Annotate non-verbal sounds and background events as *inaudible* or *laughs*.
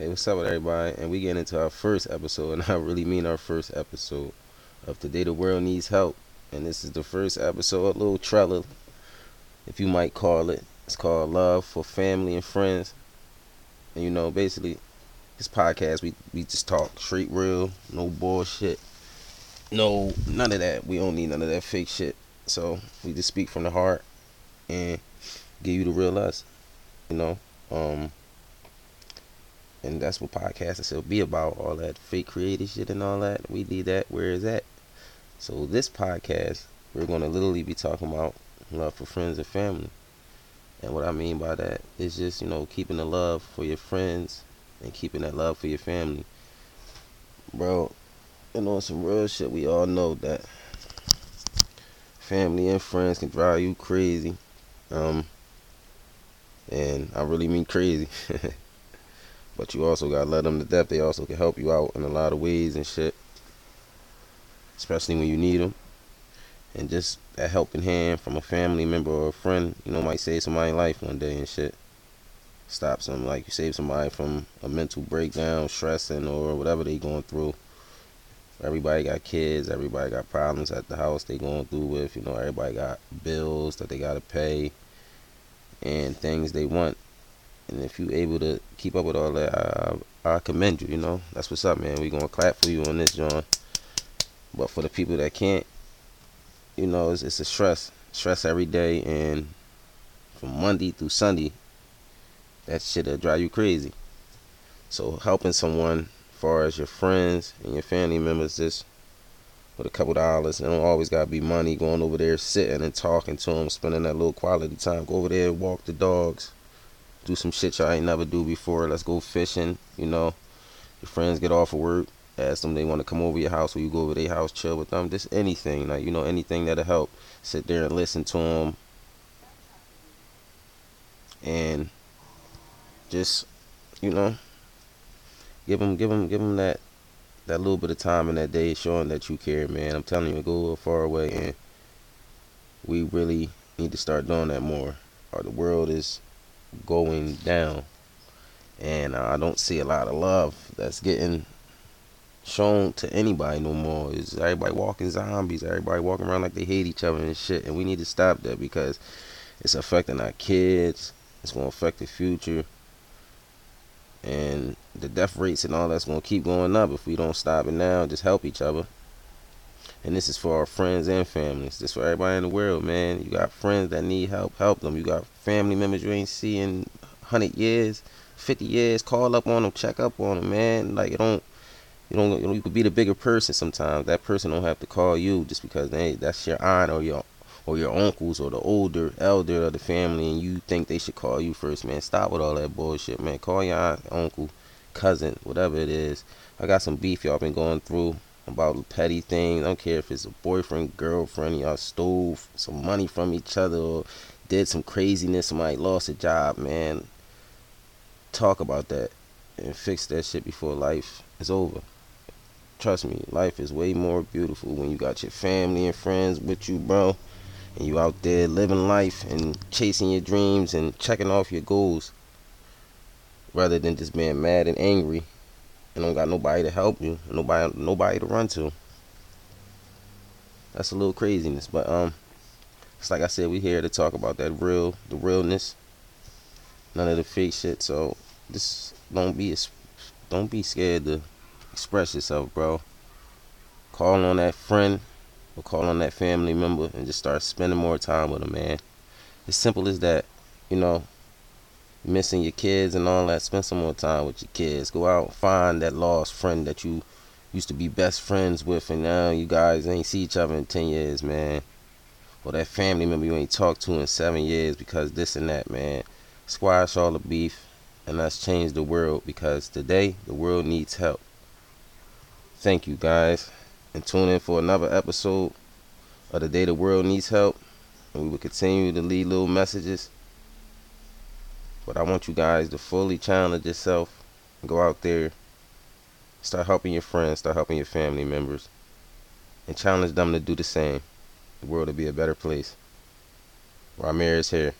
Hey, what's up with everybody? And we get into our first episode, and I really mean our first episode of Today the World Needs Help. And this is the first episode, a little trailer, if you might call it. It's called Love for Family and Friends. And you know, basically, this podcast, we, we just talk straight real, no bullshit. No, none of that. We don't need none of that fake shit. So we just speak from the heart and give you the real us. You know? Um and that's what podcasting will be about. All that fake creative shit and all that. We need that where is that? So this podcast, we're gonna literally be talking about love for friends and family. And what I mean by that is just, you know, keeping the love for your friends and keeping that love for your family. Bro, and on some real shit, we all know that family and friends can drive you crazy. Um and I really mean crazy. *laughs* But you also gotta let them to death. They also can help you out in a lot of ways and shit, especially when you need them. And just that helping hand from a family member or a friend, you know, might save somebody's life one day and shit. Stop some like you save somebody from a mental breakdown, stressing, or whatever they going through. Everybody got kids. Everybody got problems at the house they going through with. You know, everybody got bills that they gotta pay and things they want and if you able to keep up with all that, I, I commend you. You know, that's what's up, man. We gonna clap for you on this, John. But for the people that can't, you know, it's, it's a stress, stress every day, and from Monday through Sunday, that shit'll drive you crazy. So helping someone, far as your friends and your family members, just with a couple dollars. It don't always gotta be money. Going over there, sitting and talking to them, spending that little quality time. Go over there, walk the dogs do some shit y'all ain't never do before. Let's go fishing. You know, your friends get off of work, ask them they want to come over your house, or you go over their house, chill with them. Just anything, like you know, anything that'll help. Sit there and listen to them, and just you know, give them, give them, give them that that little bit of time in that day, showing that you care, man. I'm telling you, go far away, and we really need to start doing that more. Or the world is going down. And uh, I don't see a lot of love that's getting shown to anybody no more. Is everybody walking zombies? Everybody walking around like they hate each other and shit. And we need to stop that because it's affecting our kids. It's gonna affect the future. And the death rates and all that's gonna keep going up if we don't stop it now. Just help each other. And this is for our friends and families. This for everybody in the world, man. You got friends that need help, help them. You got family members you ain't seen 100 years, 50 years. Call up on them, check up on them, man. Like, you don't, you don't, you, know, you could be the bigger person sometimes. That person don't have to call you just because they, that's your aunt or your or your uncles or the older elder of the family and you think they should call you first, man. Stop with all that bullshit, man. Call your aunt, uncle, cousin, whatever it is. I got some beef y'all been going through about petty things. I don't care if it's a boyfriend, girlfriend, y'all stole some money from each other or did some craziness, somebody lost a job, man. Talk about that and fix that shit before life is over. Trust me, life is way more beautiful when you got your family and friends with you, bro. And you out there living life and chasing your dreams and checking off your goals rather than just being mad and angry and don't got nobody to help you, nobody nobody to run to. That's a little craziness, but um, it's like I said, we here to talk about that real, the realness, none of the fake shit. So just don't be don't be scared to express yourself, bro. Call on that friend or call on that family member and just start spending more time with them, man. As simple as that, you know missing your kids and all that, spend some more time with your kids. Go out, find that lost friend that you used to be best friends with, and now you guys ain't see each other in 10 years, man. Or that family member you ain't talked to in seven years because this and that, man. Squash all the beef, and let's change the world because today the world needs help. Thank you, guys, and tune in for another episode of The Day the World Needs Help. And we will continue to leave little messages but I want you guys to fully challenge yourself. Go out there. Start helping your friends. Start helping your family members. And challenge them to do the same. The world will be a better place. Ramirez here.